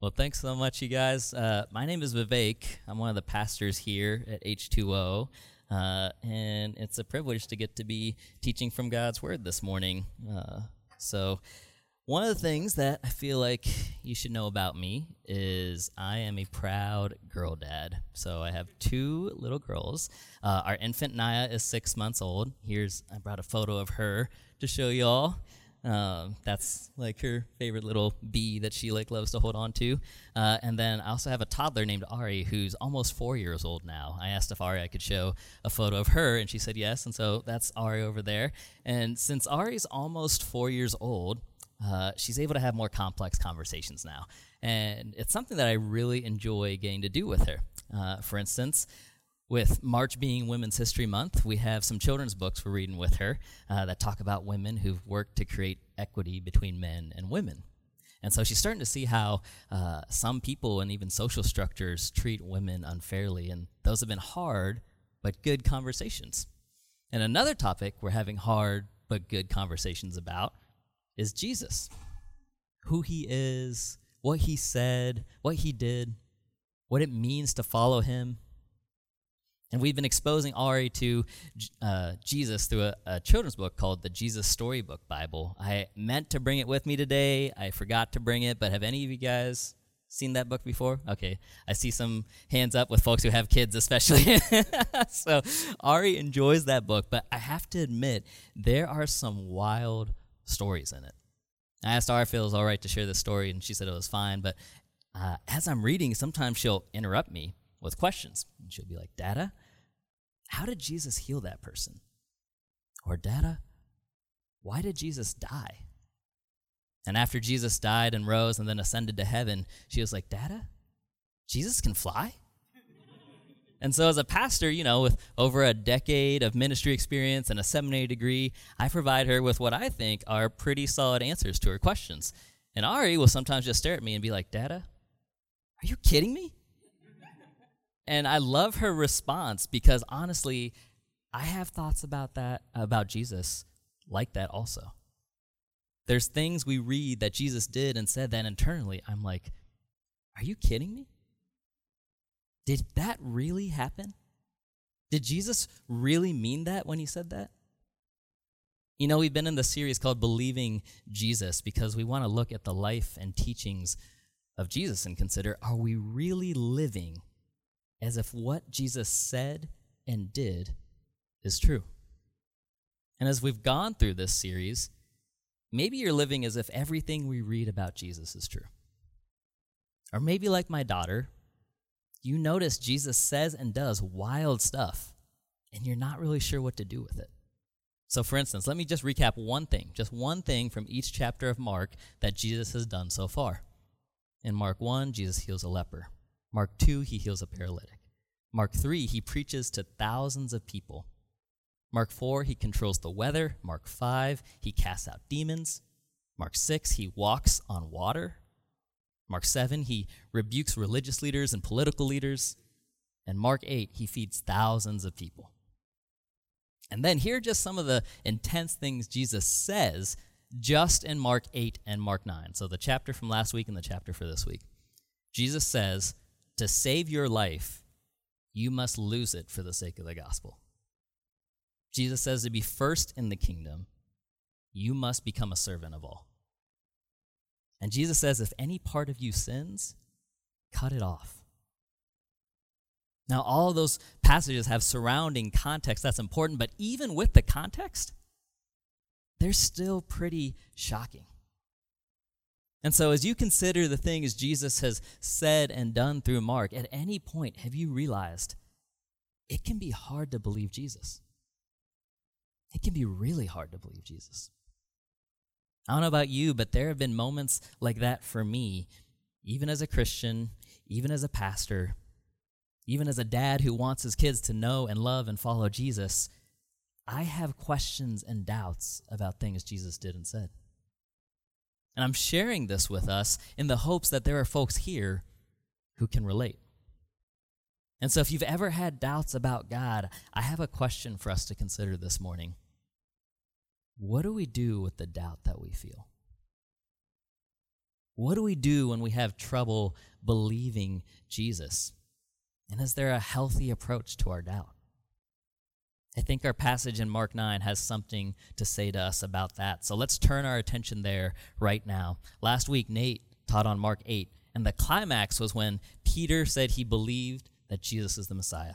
Well, thanks so much, you guys. Uh, my name is Vivek. I'm one of the pastors here at H2O, uh, and it's a privilege to get to be teaching from God's Word this morning. Uh, so, one of the things that I feel like you should know about me is I am a proud girl dad. So, I have two little girls. Uh, our infant Naya is six months old. Here's, I brought a photo of her to show y'all. Um, that's like her favorite little bee that she like loves to hold on to. Uh, and then I also have a toddler named Ari who's almost four years old now. I asked if Ari I could show a photo of her, and she said yes. And so that's Ari over there. And since Ari's almost four years old, uh, she's able to have more complex conversations now. And it's something that I really enjoy getting to do with her. Uh, for instance, with March being Women's History Month, we have some children's books we're reading with her uh, that talk about women who've worked to create equity between men and women. And so she's starting to see how uh, some people and even social structures treat women unfairly. And those have been hard but good conversations. And another topic we're having hard but good conversations about is Jesus who he is, what he said, what he did, what it means to follow him. And we've been exposing Ari to uh, Jesus through a, a, children's book called the Jesus Storybook Bible. I meant to bring it with me today. I forgot to bring it, but have any of you guys seen that book before? Okay. I see some hands up with folks who have kids, especially. so Ari enjoys that book, but I have to admit, there are some wild stories in it. I asked Ari if it was all right to share this story, and she said it was fine. But uh, as I'm reading, sometimes she'll interrupt me with questions. And she'll be like, Dada, how did Jesus heal that person? Or, Dada, why did Jesus die? And after Jesus died and rose and then ascended to heaven, she was like, Dada, Jesus can fly? And so, as a pastor, you know, with over a decade of ministry experience and a seminary degree, I provide her with what I think are pretty solid answers to her questions. And Ari will sometimes just stare at me and be like, Dada, are you kidding me? And I love her response because honestly, I have thoughts about that, about Jesus, like that also. There's things we read that Jesus did and said that internally, I'm like, are you kidding me? Did that really happen? Did Jesus really mean that when he said that? You know, we've been in the series called Believing Jesus because we want to look at the life and teachings of Jesus and consider are we really living as if what Jesus said and did is true. And as we've gone through this series, maybe you're living as if everything we read about Jesus is true. Or maybe, like my daughter, you notice Jesus says and does wild stuff, and you're not really sure what to do with it. So, for instance, let me just recap one thing, just one thing from each chapter of Mark that Jesus has done so far. In Mark 1, Jesus heals a leper. Mark 2, he heals a paralytic. Mark 3, he preaches to thousands of people. Mark 4, he controls the weather. Mark 5, he casts out demons. Mark 6, he walks on water. Mark 7, he rebukes religious leaders and political leaders. And Mark 8, he feeds thousands of people. And then here are just some of the intense things Jesus says just in Mark 8 and Mark 9. So the chapter from last week and the chapter for this week. Jesus says, To save your life, you must lose it for the sake of the gospel. Jesus says to be first in the kingdom, you must become a servant of all. And Jesus says, if any part of you sins, cut it off. Now, all those passages have surrounding context that's important, but even with the context, they're still pretty shocking. And so, as you consider the things Jesus has said and done through Mark, at any point have you realized it can be hard to believe Jesus? It can be really hard to believe Jesus. I don't know about you, but there have been moments like that for me, even as a Christian, even as a pastor, even as a dad who wants his kids to know and love and follow Jesus. I have questions and doubts about things Jesus did and said. And I'm sharing this with us in the hopes that there are folks here who can relate. And so, if you've ever had doubts about God, I have a question for us to consider this morning. What do we do with the doubt that we feel? What do we do when we have trouble believing Jesus? And is there a healthy approach to our doubt? I think our passage in Mark 9 has something to say to us about that. So let's turn our attention there right now. Last week, Nate taught on Mark 8, and the climax was when Peter said he believed that Jesus is the Messiah.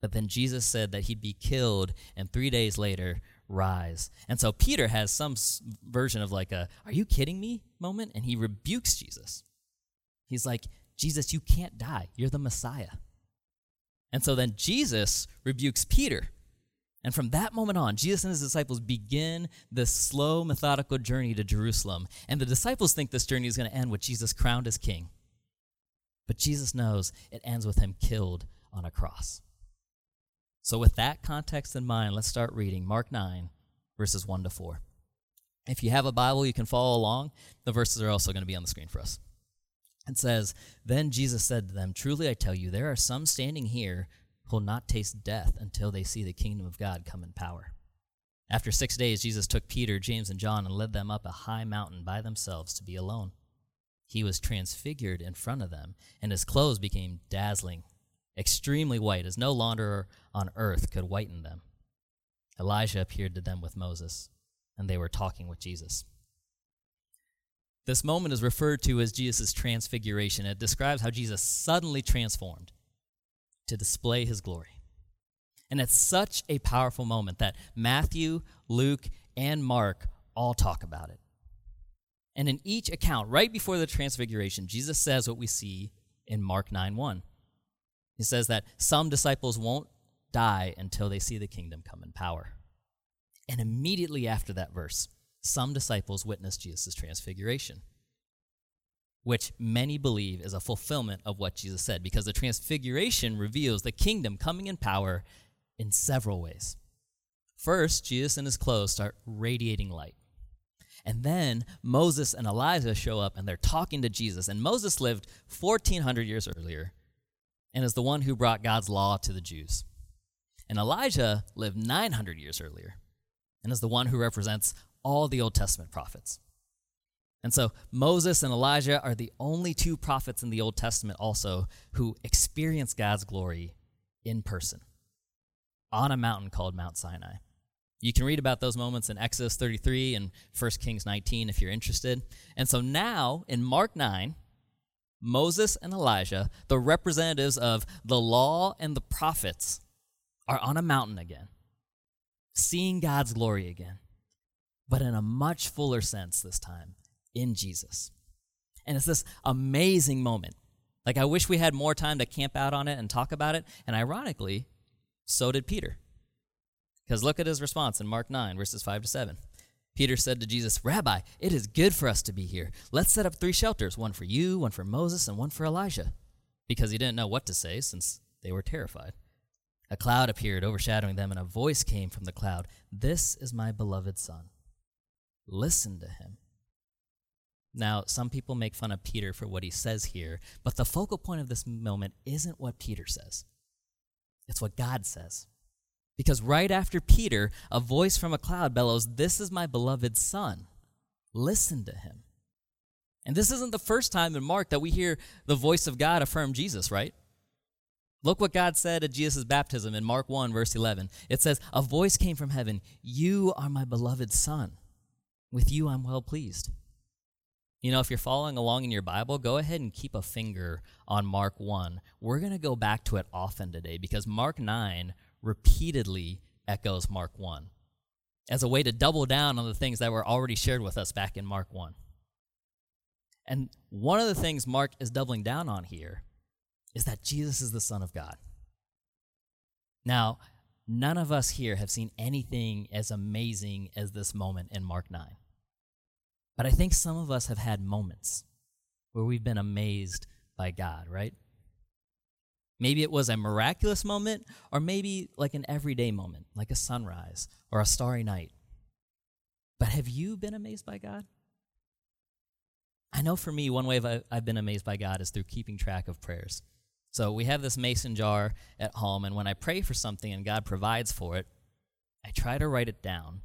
But then Jesus said that he'd be killed and three days later rise. And so Peter has some version of like a, are you kidding me moment? And he rebukes Jesus. He's like, Jesus, you can't die. You're the Messiah. And so then Jesus rebukes Peter. And from that moment on, Jesus and his disciples begin this slow, methodical journey to Jerusalem. And the disciples think this journey is going to end with Jesus crowned as king. But Jesus knows it ends with him killed on a cross. So, with that context in mind, let's start reading Mark 9, verses 1 to 4. If you have a Bible, you can follow along. The verses are also going to be on the screen for us. It says, Then Jesus said to them, Truly I tell you, there are some standing here who will not taste death until they see the kingdom of God come in power. After six days, Jesus took Peter, James, and John and led them up a high mountain by themselves to be alone. He was transfigured in front of them, and his clothes became dazzling, extremely white, as no launderer on earth could whiten them. Elijah appeared to them with Moses, and they were talking with Jesus. This moment is referred to as Jesus' transfiguration. It describes how Jesus suddenly transformed to display his glory. And it's such a powerful moment that Matthew, Luke, and Mark all talk about it. And in each account, right before the transfiguration, Jesus says what we see in Mark 9 1. He says that some disciples won't die until they see the kingdom come in power. And immediately after that verse, some disciples witnessed Jesus' transfiguration, which many believe is a fulfillment of what Jesus said, because the transfiguration reveals the kingdom coming in power in several ways. First, Jesus and his clothes start radiating light. And then Moses and Elijah show up and they're talking to Jesus. And Moses lived 1400 years earlier and is the one who brought God's law to the Jews. And Elijah lived 900 years earlier and is the one who represents all the Old Testament prophets. And so Moses and Elijah are the only two prophets in the Old Testament also who experience God's glory in person on a mountain called Mount Sinai. You can read about those moments in Exodus 33 and 1 Kings 19 if you're interested. And so now in Mark 9, Moses and Elijah, the representatives of the law and the prophets, are on a mountain again, seeing God's glory again but in a much fuller sense this time in Jesus. And it's this amazing moment. Like, I wish we had more time to camp out on it and talk about it. And ironically, so did Peter. Because look at his response in Mark 9, verses 5 to 7. Peter said to Jesus, Rabbi, it is good for us to be here. Let's set up three shelters one for you, one for Moses, and one for Elijah. Because he didn't know what to say since they were terrified. A cloud appeared, overshadowing them, and a voice came from the cloud This is my beloved Son Listen to him. Now, some people make fun of Peter for what he says here, but the focal point of this moment isn't what Peter says, it's what God says. Because right after Peter, a voice from a cloud bellows, This is my beloved Son. Listen to him. And this isn't the first time in Mark that we hear the voice of God affirm Jesus, right? Look what God said at Jesus' baptism in Mark 1, verse 11. It says, A voice came from heaven, You are my beloved Son. With you, I'm well pleased. You know, if you're following along in your Bible, go ahead and keep a finger on Mark 1. We're going to go back to it often today because Mark 9 repeatedly echoes Mark 1 as a way to double down on the things that were already shared with us back in Mark 1. And one of the things Mark is doubling down on here is that Jesus is the Son of God. Now, none of us here have seen anything as amazing as this moment in Mark 9. But I think some of us have had moments where we've been amazed by God, right? Maybe it was a miraculous moment, or maybe like an everyday moment, like a sunrise or a starry night. But have you been amazed by God? I know for me, one way I've been amazed by God is through keeping track of prayers. So we have this mason jar at home, and when I pray for something and God provides for it, I try to write it down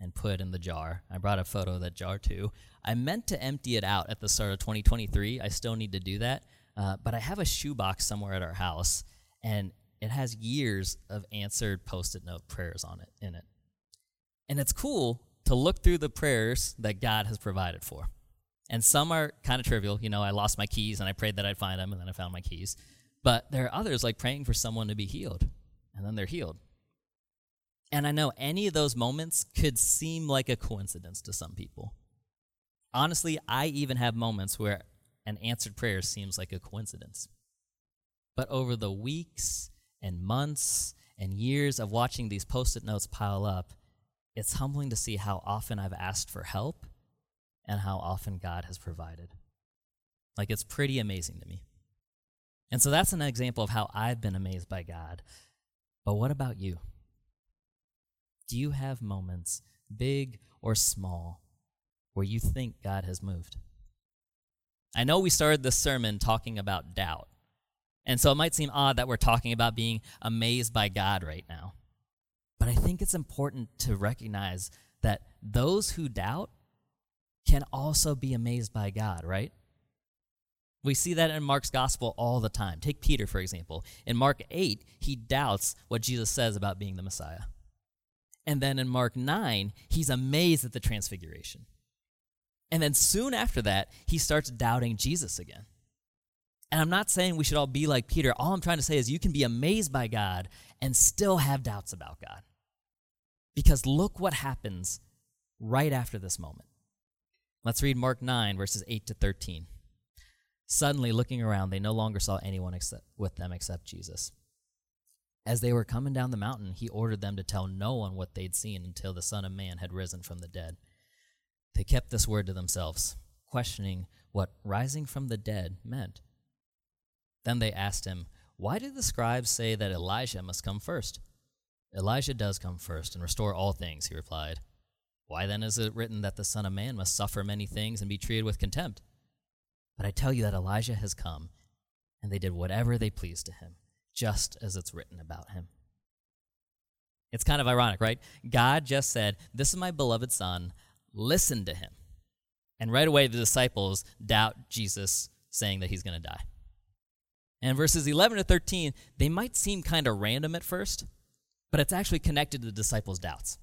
and put in the jar. I brought a photo of that jar too. I meant to empty it out at the start of 2023. I still need to do that. Uh, but I have a shoebox somewhere at our house, and it has years of answered post-it note prayers on it in it. And it's cool to look through the prayers that God has provided for. And some are kind of trivial. You know, I lost my keys and I prayed that I'd find them and then I found my keys. But there are others like praying for someone to be healed and then they're healed. And I know any of those moments could seem like a coincidence to some people. Honestly, I even have moments where an answered prayer seems like a coincidence. But over the weeks and months and years of watching these post it notes pile up, it's humbling to see how often I've asked for help and how often God has provided. Like, it's pretty amazing to me. And so that's an example of how I've been amazed by God. But what about you? Do you have moments, big or small, where you think God has moved? I know we started this sermon talking about doubt. And so it might seem odd that we're talking about being amazed by God right now. But I think it's important to recognize that those who doubt can also be amazed by God, right? We see that in Mark's gospel all the time. Take Peter, for example. In Mark 8, he doubts what Jesus says about being the Messiah. And then in Mark 9, he's amazed at the transfiguration. And then soon after that, he starts doubting Jesus again. And I'm not saying we should all be like Peter. All I'm trying to say is you can be amazed by God and still have doubts about God. Because look what happens right after this moment. Let's read Mark 9, verses 8 to 13. Suddenly, looking around, they no longer saw anyone except, with them except Jesus. As they were coming down the mountain, he ordered them to tell no one what they'd seen until the Son of Man had risen from the dead. They kept this word to themselves, questioning what rising from the dead meant. Then they asked him, Why did the scribes say that Elijah must come first? Elijah does come first and restore all things, he replied. Why then is it written that the Son of Man must suffer many things and be treated with contempt? But I tell you that Elijah has come, and they did whatever they pleased to him just as it's written about him. It's kind of ironic, right? God just said, This is my beloved son, listen to him. And right away, the disciples doubt Jesus saying that he's going to die. And verses 11 to 13, they might seem kind of random at first, but it's actually connected to the disciples' doubts.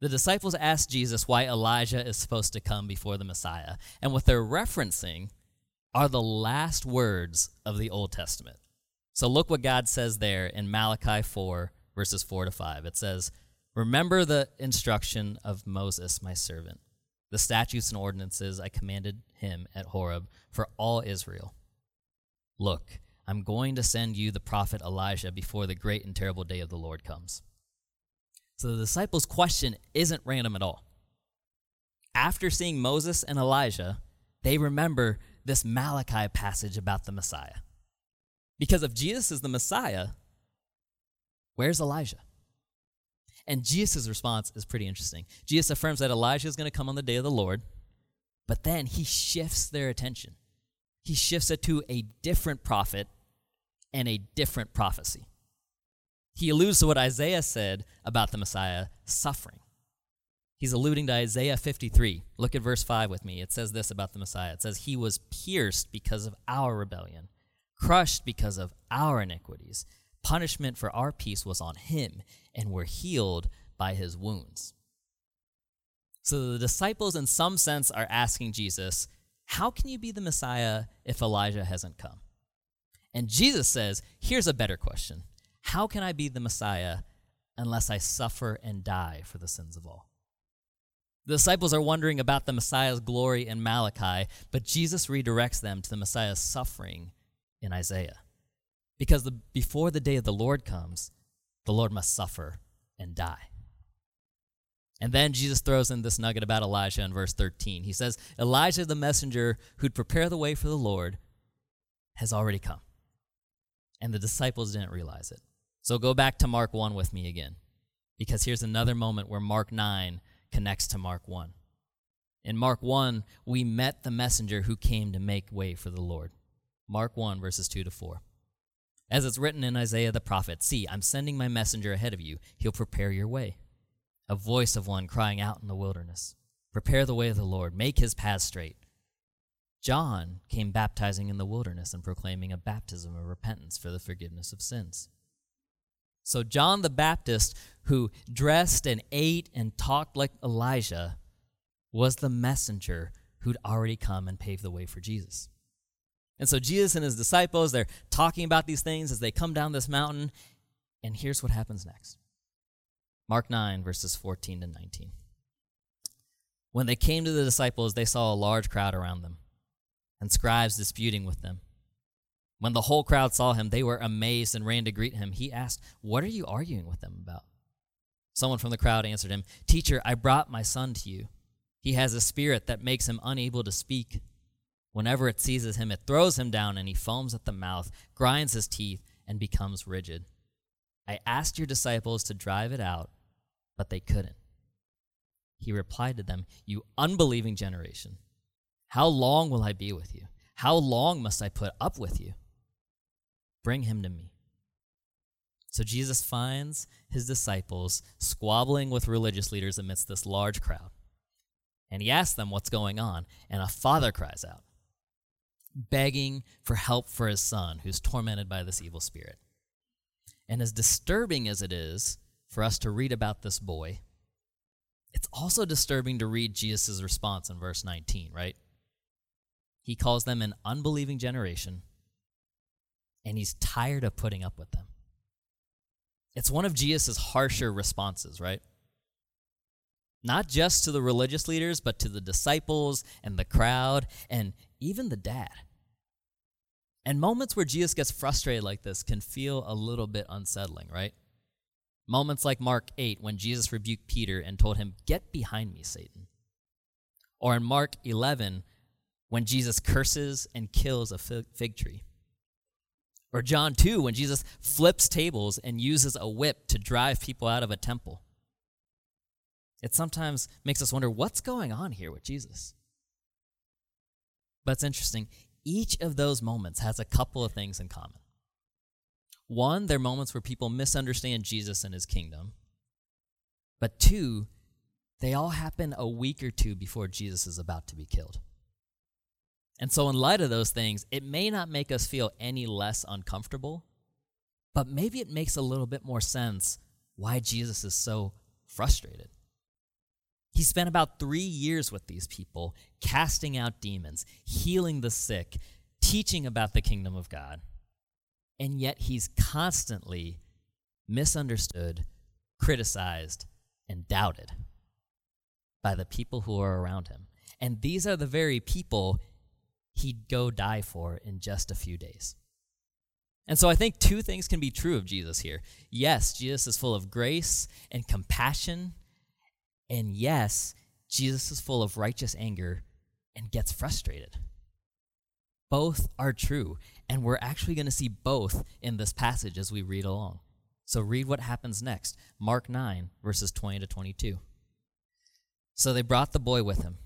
The disciples ask Jesus why Elijah is supposed to come before the Messiah. And what they're referencing are the last words of the Old Testament. So look what God says there in Malachi 4, verses 4 to 5. It says, Remember the instruction of Moses, my servant, the statutes and ordinances I commanded him at Horeb for all Israel. Look, I'm going to send you the prophet Elijah before the great and terrible day of the Lord comes. So the disciples' question isn't random at all. After seeing Moses and Elijah, they remember this Malachi passage about the Messiah. Because if Jesus is the Messiah, where's Elijah? And Jesus' response is pretty interesting. Jesus affirms that Elijah is going to come on the day of the Lord, but then he shifts their attention. He shifts it to a different prophet and a different prophecy. He alludes to what Isaiah said about the Messiah suffering. He's alluding to Isaiah 53. Look at verse 5 with me. It says this about the Messiah it says, He was pierced because of our rebellion crushed because of our iniquities. Punishment for our peace was on him, and we're healed by his wounds. So the disciples, in some sense, are asking Jesus, How can you be the Messiah if Elijah hasn't come? And Jesus says, Here's a better question How can I be the Messiah unless I suffer and die for the sins of all? The disciples are wondering about the Messiah's glory in Malachi, but Jesus redirects them to the Messiah's suffering in Isaiah. Because the, before the day of the Lord comes, the Lord must suffer and die. And then Jesus throws in this nugget about Elijah in verse 13. He says, Elijah, the messenger who'd prepare the way for the Lord, has already come. And the disciples didn't realize it. So go back to Mark 1 with me again, because here's another moment where Mark 9 connects to Mark 1. In Mark 1, we met the messenger who came to make way for the Lord. Mark 1, verses 2 to 4. As it's written in Isaiah the prophet See, I'm sending my messenger ahead of you. He'll prepare your way. a voice of one crying out in the wilderness, Prepare the way of the Lord, make his path straight. John came baptizing in the wilderness and proclaiming a baptism of repentance for the forgiveness of sins. So, John the Baptist, who dressed and ate and talked like Elijah, was the messenger who'd already come and paved the way for Jesus. And so, Jesus and his disciples, they're talking about these things as they come down this mountain. And here's what happens next Mark 9, verses 14 to 19. When they came to the disciples, they saw a large crowd around them, and scribes disputing with them. When the whole crowd saw him, they were amazed and ran to greet him. He asked, What are you arguing with them about? Someone from the crowd answered him, Teacher, I brought my son to you. He has a spirit that makes him unable to speak. Whenever it seizes him, it throws him down, and he foams at the mouth, grinds his teeth, and becomes rigid. I asked your disciples to drive it out but they couldn't. He replied to them, You unbelieving generation, how long will I be with you? How long must I put up with you? Bring him to me. So Jesus finds his disciples squabbling with religious leaders amidst this large crowd. And he asks them what's going on, and a father cries out, begging for help for his son who's tormented by this evil spirit. And as disturbing as it is for us to read about this boy, it's also disturbing to read Jesus' response in verse 19, right? He calls them an unbelieving generation, and he's tired of putting up with them. It's one of Jesus' harsher responses, right? Not just to the religious leaders, but to the disciples and the crowd and even the dad. And moments where Jesus gets frustrated like this can feel a little bit unsettling, right? Moments like Mark 8, when Jesus rebuked Peter and told him, Get behind me, Satan. Or in Mark 11, when Jesus curses and kills a fig tree. Or John 2, when Jesus flips tables and uses a whip to drive people out of a temple. It sometimes makes us wonder what's going on here with Jesus. But it's interesting. Each of those moments has a couple of things in common. One, they're moments where people misunderstand Jesus and his kingdom. But two, they all happen a week or two before Jesus is about to be killed. And so, in light of those things, it may not make us feel any less uncomfortable, but maybe it makes a little bit more sense why Jesus is so frustrated. He spent about three years with these people, casting out demons, healing the sick, teaching about the kingdom of God and yet he's constantly misunderstood, criticized, and doubted by the people who are around him. And these are the very people he'd go die for in just a few days. And so I think two things can be true of Jesus here. Yes, Jesus is full of grace and compassion. And yes, Jesus is full of righteous anger and gets frustrated. Both are true. And we're actually going to see both in this passage as we read along. So read what happens next. Mark 9, verses 20 to 22. So they brought the boy with him.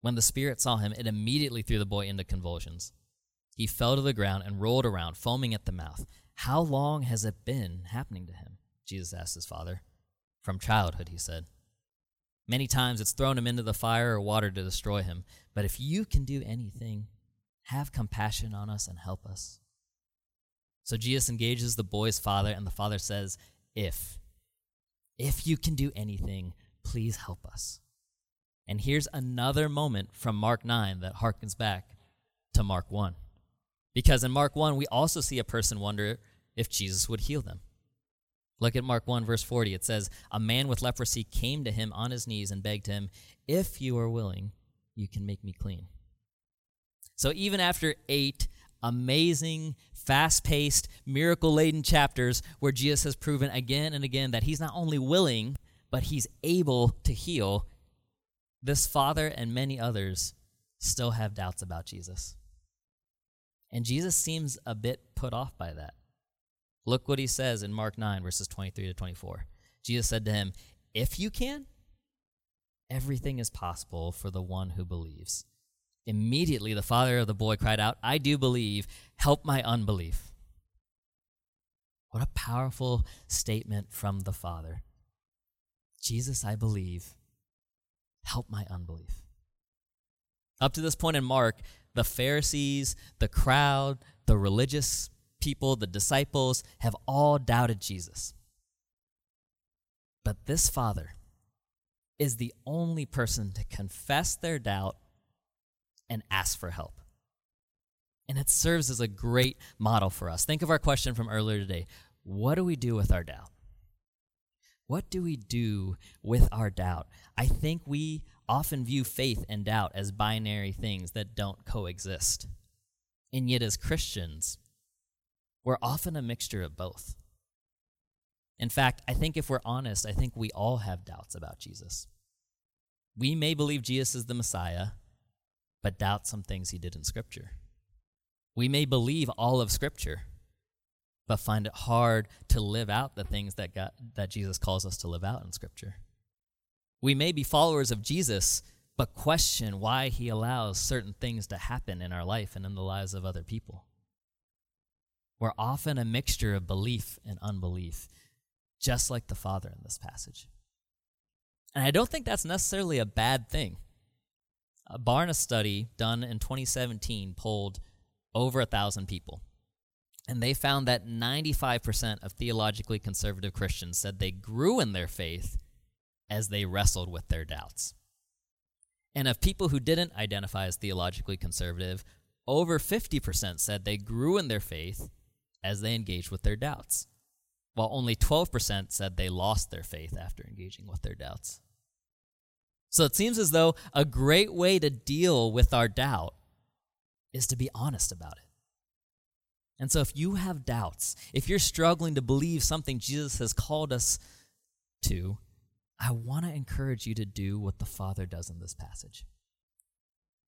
When the spirit saw him, it immediately threw the boy into convulsions. He fell to the ground and rolled around, foaming at the mouth. How long has it been happening to him? Jesus asked his father. From childhood, he said. Many times it's thrown him into the fire or water to destroy him. But if you can do anything, have compassion on us and help us. So Jesus engages the boy's father, and the father says, If, if you can do anything, please help us. And here's another moment from Mark 9 that harkens back to Mark 1. Because in Mark 1, we also see a person wonder if Jesus would heal them. Look at Mark 1, verse 40. It says, A man with leprosy came to him on his knees and begged him, If you are willing, you can make me clean. So even after eight amazing, fast paced, miracle laden chapters where Jesus has proven again and again that he's not only willing, but he's able to heal, this father and many others still have doubts about Jesus. And Jesus seems a bit put off by that. Look what he says in Mark 9, verses 23 to 24. Jesus said to him, If you can, everything is possible for the one who believes. Immediately, the father of the boy cried out, I do believe, help my unbelief. What a powerful statement from the father. Jesus, I believe. Help my unbelief. Up to this point in Mark, the Pharisees, the crowd, the religious people, the disciples have all doubted Jesus. But this father is the only person to confess their doubt and ask for help. And it serves as a great model for us. Think of our question from earlier today What do we do with our doubt? What do we do with our doubt? I think we often view faith and doubt as binary things that don't coexist. And yet, as Christians, we're often a mixture of both. In fact, I think if we're honest, I think we all have doubts about Jesus. We may believe Jesus is the Messiah, but doubt some things he did in Scripture. We may believe all of Scripture, but find it hard to live out the things that, God, that Jesus calls us to live out in Scripture. We may be followers of Jesus, but question why he allows certain things to happen in our life and in the lives of other people. We're often a mixture of belief and unbelief, just like the Father in this passage. And I don't think that's necessarily a bad thing. A Barna study done in 2017 polled over a thousand people. And they found that 95% of theologically conservative Christians said they grew in their faith as they wrestled with their doubts. And of people who didn't identify as theologically conservative, over 50% said they grew in their faith as they engaged with their doubts, while only 12% said they lost their faith after engaging with their doubts. So it seems as though a great way to deal with our doubt is to be honest about it. And so if you have doubts, if you're struggling to believe something Jesus has called us to, I want to encourage you to do what the Father does in this passage.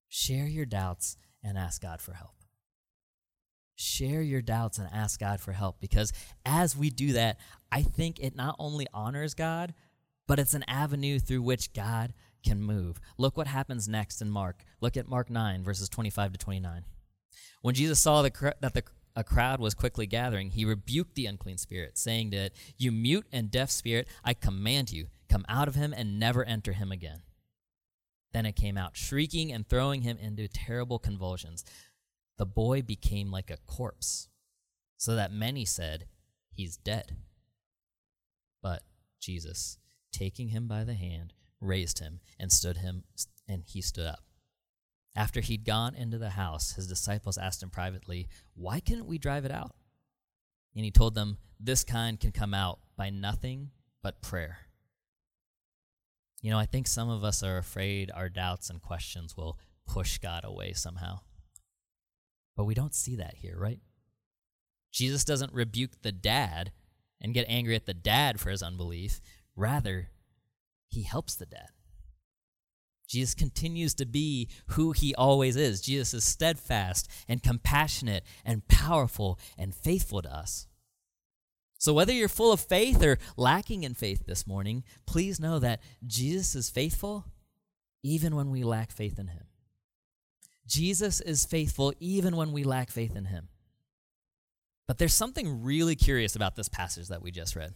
Share your doubts and ask God for help. Share your doubts and ask God for help because as we do that, I think it not only honors God, but it's an avenue through which God can move. Look what happens next in Mark. Look at Mark 9, verses 25 to 29. When Jesus saw the, that the, a crowd was quickly gathering, he rebuked the unclean spirit, saying to it, You mute and deaf spirit, I command you Come out of him and never enter him again. Then it came out, shrieking and throwing him into terrible convulsions. The boy became like a corpse, so that many said, He's dead. But Jesus, taking him by the hand, raised him and stood him and he stood up. After he'd gone into the house, his disciples asked him privately, Why couldn't we drive it out? And he told them, This kind can come out by nothing but prayer. You know, I think some of us are afraid our doubts and questions will push God away somehow. But we don't see that here, right? Jesus doesn't rebuke the dad and get angry at the dad for his unbelief. Rather, he helps the dad. Jesus continues to be who he always is. Jesus is steadfast and compassionate and powerful and faithful to us. So, whether you're full of faith or lacking in faith this morning, please know that Jesus is faithful even when we lack faith in him. Jesus is faithful even when we lack faith in him. But there's something really curious about this passage that we just read.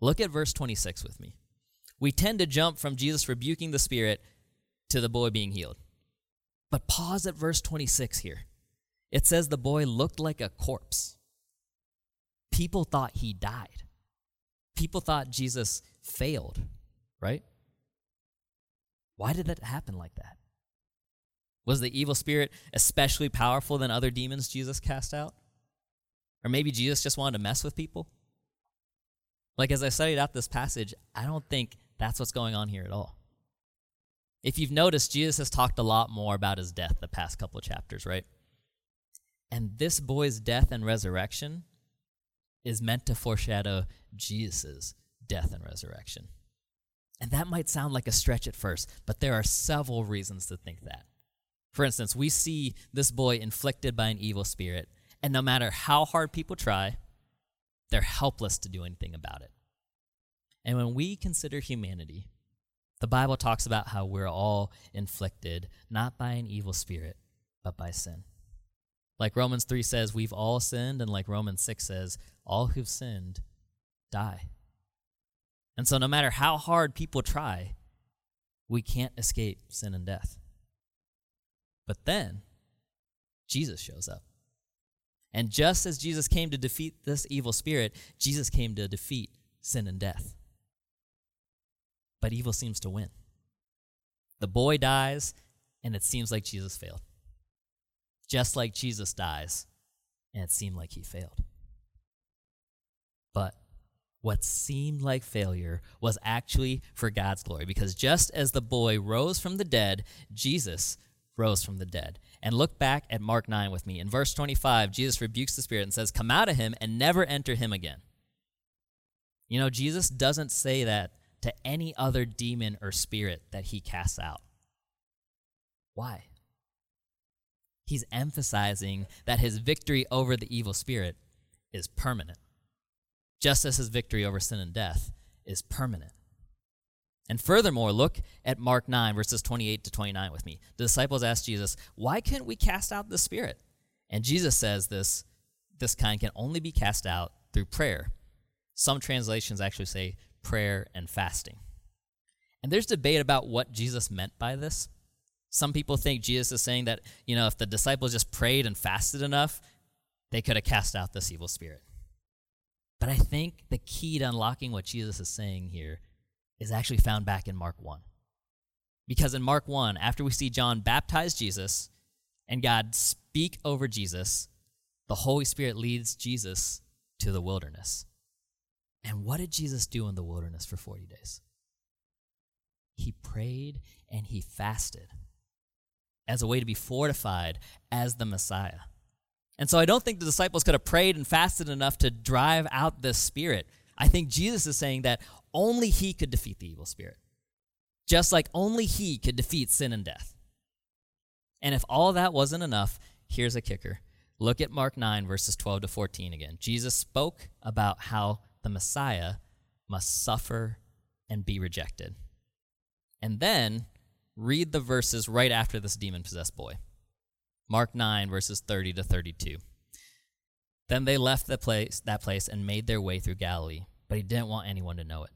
Look at verse 26 with me. We tend to jump from Jesus rebuking the spirit to the boy being healed. But pause at verse 26 here. It says the boy looked like a corpse people thought he died. People thought Jesus failed, right? Why did that happen like that? Was the evil spirit especially powerful than other demons Jesus cast out? Or maybe Jesus just wanted to mess with people? Like, as I studied out this passage, I don't think that's what's going on here at all. If you've noticed, Jesus has talked a lot more about his death the past couple of chapters, right? And this boy's death and resurrection is meant to foreshadow Jesus' death and resurrection. And that might sound like a stretch at first, but there are several reasons to think that. For instance, we see this boy inflicted by an evil spirit, and no matter how hard people try, they're helpless to do anything about it. And when we consider humanity, the Bible talks about how we're all inflicted not by an evil spirit, but by sin. Like Romans 3 says, we've all sinned, and like Romans 6 says, all who've sinned die. And so, no matter how hard people try, we can't escape sin and death. But then, Jesus shows up. And just as Jesus came to defeat this evil spirit, Jesus came to defeat sin and death. But evil seems to win. The boy dies, and it seems like Jesus failed. Just like Jesus dies, and it seemed like he failed. But what seemed like failure was actually for God's glory, because just as the boy rose from the dead, Jesus rose from the dead. And look back at Mark 9 with me. In verse 25, Jesus rebukes the spirit and says, Come out of him and never enter him again. You know, Jesus doesn't say that to any other demon or spirit that he casts out. Why? He's emphasizing that his victory over the evil spirit is permanent, just as his victory over sin and death is permanent. And furthermore, look at Mark 9, verses 28 to 29 with me. The disciples asked Jesus, Why can't we cast out the spirit? And Jesus says this this kind can only be cast out through prayer. Some translations actually say prayer and fasting. And there's debate about what Jesus meant by this. Some people think Jesus is saying that, you know, if the disciples just prayed and fasted enough, they could have cast out this evil spirit. But I think the key to unlocking what Jesus is saying here is actually found back in Mark 1. Because in Mark 1, after we see John baptize Jesus and God speak over Jesus, the Holy Spirit leads Jesus to the wilderness. And what did Jesus do in the wilderness for 40 days? He prayed and he fasted as a way to be fortified as the Messiah. And so I don't think the disciples could have prayed and fasted enough to drive out this spirit. I think Jesus is saying that only he could defeat the evil spirit, just like only he could defeat sin and death. And if all that wasn't enough, here's a kicker. Look at Mark 9, verses 12 to 14 again. Jesus spoke about how the Messiah must suffer and be rejected. And then read the verses right after this demon possessed boy. Mark 9, verses 30 to 32. Then they left the place, that place and made their way through Galilee, but he didn't want anyone to know it.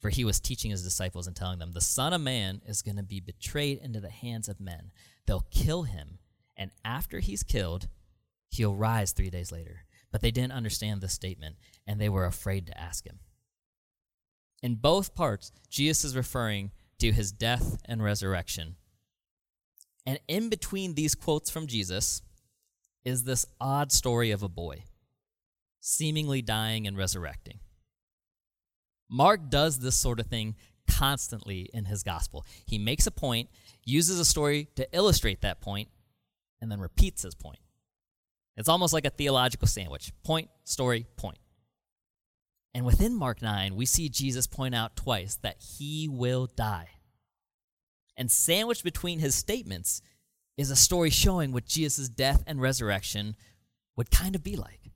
For he was teaching his disciples and telling them, The Son of Man is going to be betrayed into the hands of men. They'll kill him, and after he's killed, he'll rise three days later. But they didn't understand this statement, and they were afraid to ask him. In both parts, Jesus is referring to his death and resurrection. And in between these quotes from Jesus is this odd story of a boy seemingly dying and resurrecting. Mark does this sort of thing constantly in his gospel. He makes a point, uses a story to illustrate that point, and then repeats his point. It's almost like a theological sandwich point, story, point. And within Mark 9, we see Jesus point out twice that he will die. And sandwiched between his statements is a story showing what Jesus' death and resurrection would kind of be like.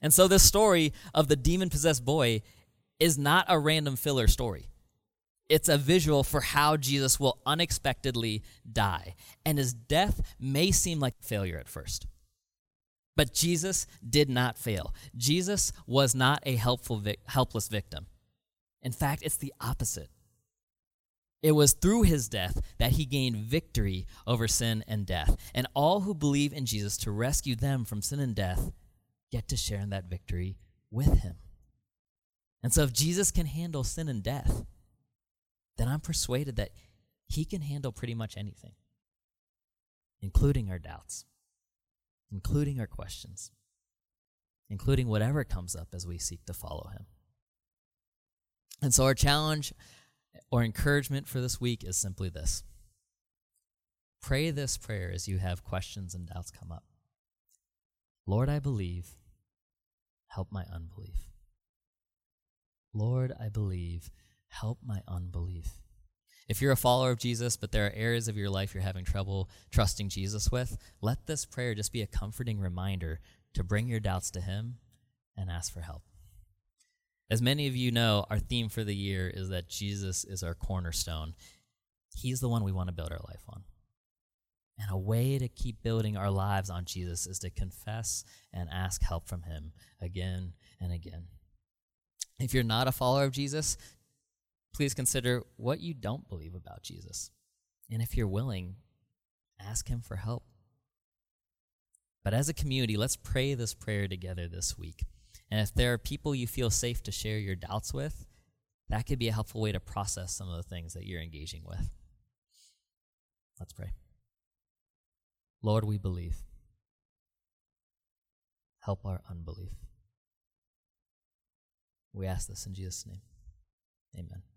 And so, this story of the demon possessed boy is not a random filler story. It's a visual for how Jesus will unexpectedly die. And his death may seem like failure at first. But Jesus did not fail. Jesus was not a helpful helpless victim. In fact, it's the opposite. It was through his death that he gained victory over sin and death. And all who believe in Jesus to rescue them from sin and death get to share in that victory with him. And so, if Jesus can handle sin and death, then I'm persuaded that he can handle pretty much anything, including our doubts, including our questions, including whatever comes up as we seek to follow him. And so, our challenge or encouragement for this week is simply this pray this prayer as you have questions and doubts come up Lord, I believe, help my unbelief. Lord, I believe. Help my unbelief. If you're a follower of Jesus, but there are areas of your life you're having trouble trusting Jesus with, let this prayer just be a comforting reminder to bring your doubts to Him and ask for help. As many of you know, our theme for the year is that Jesus is our cornerstone. He's the one we want to build our life on. And a way to keep building our lives on Jesus is to confess and ask help from Him again and again. If you're not a follower of Jesus, please consider what you don't believe about Jesus. And if you're willing, ask Him for help. But as a community, let's pray this prayer together this week. And if there are people you feel safe to share your doubts with, that could be a helpful way to process some of the things that you're engaging with. Let's pray. Lord, we believe. Help our unbelief. We ask this in Jesus' name. Amen.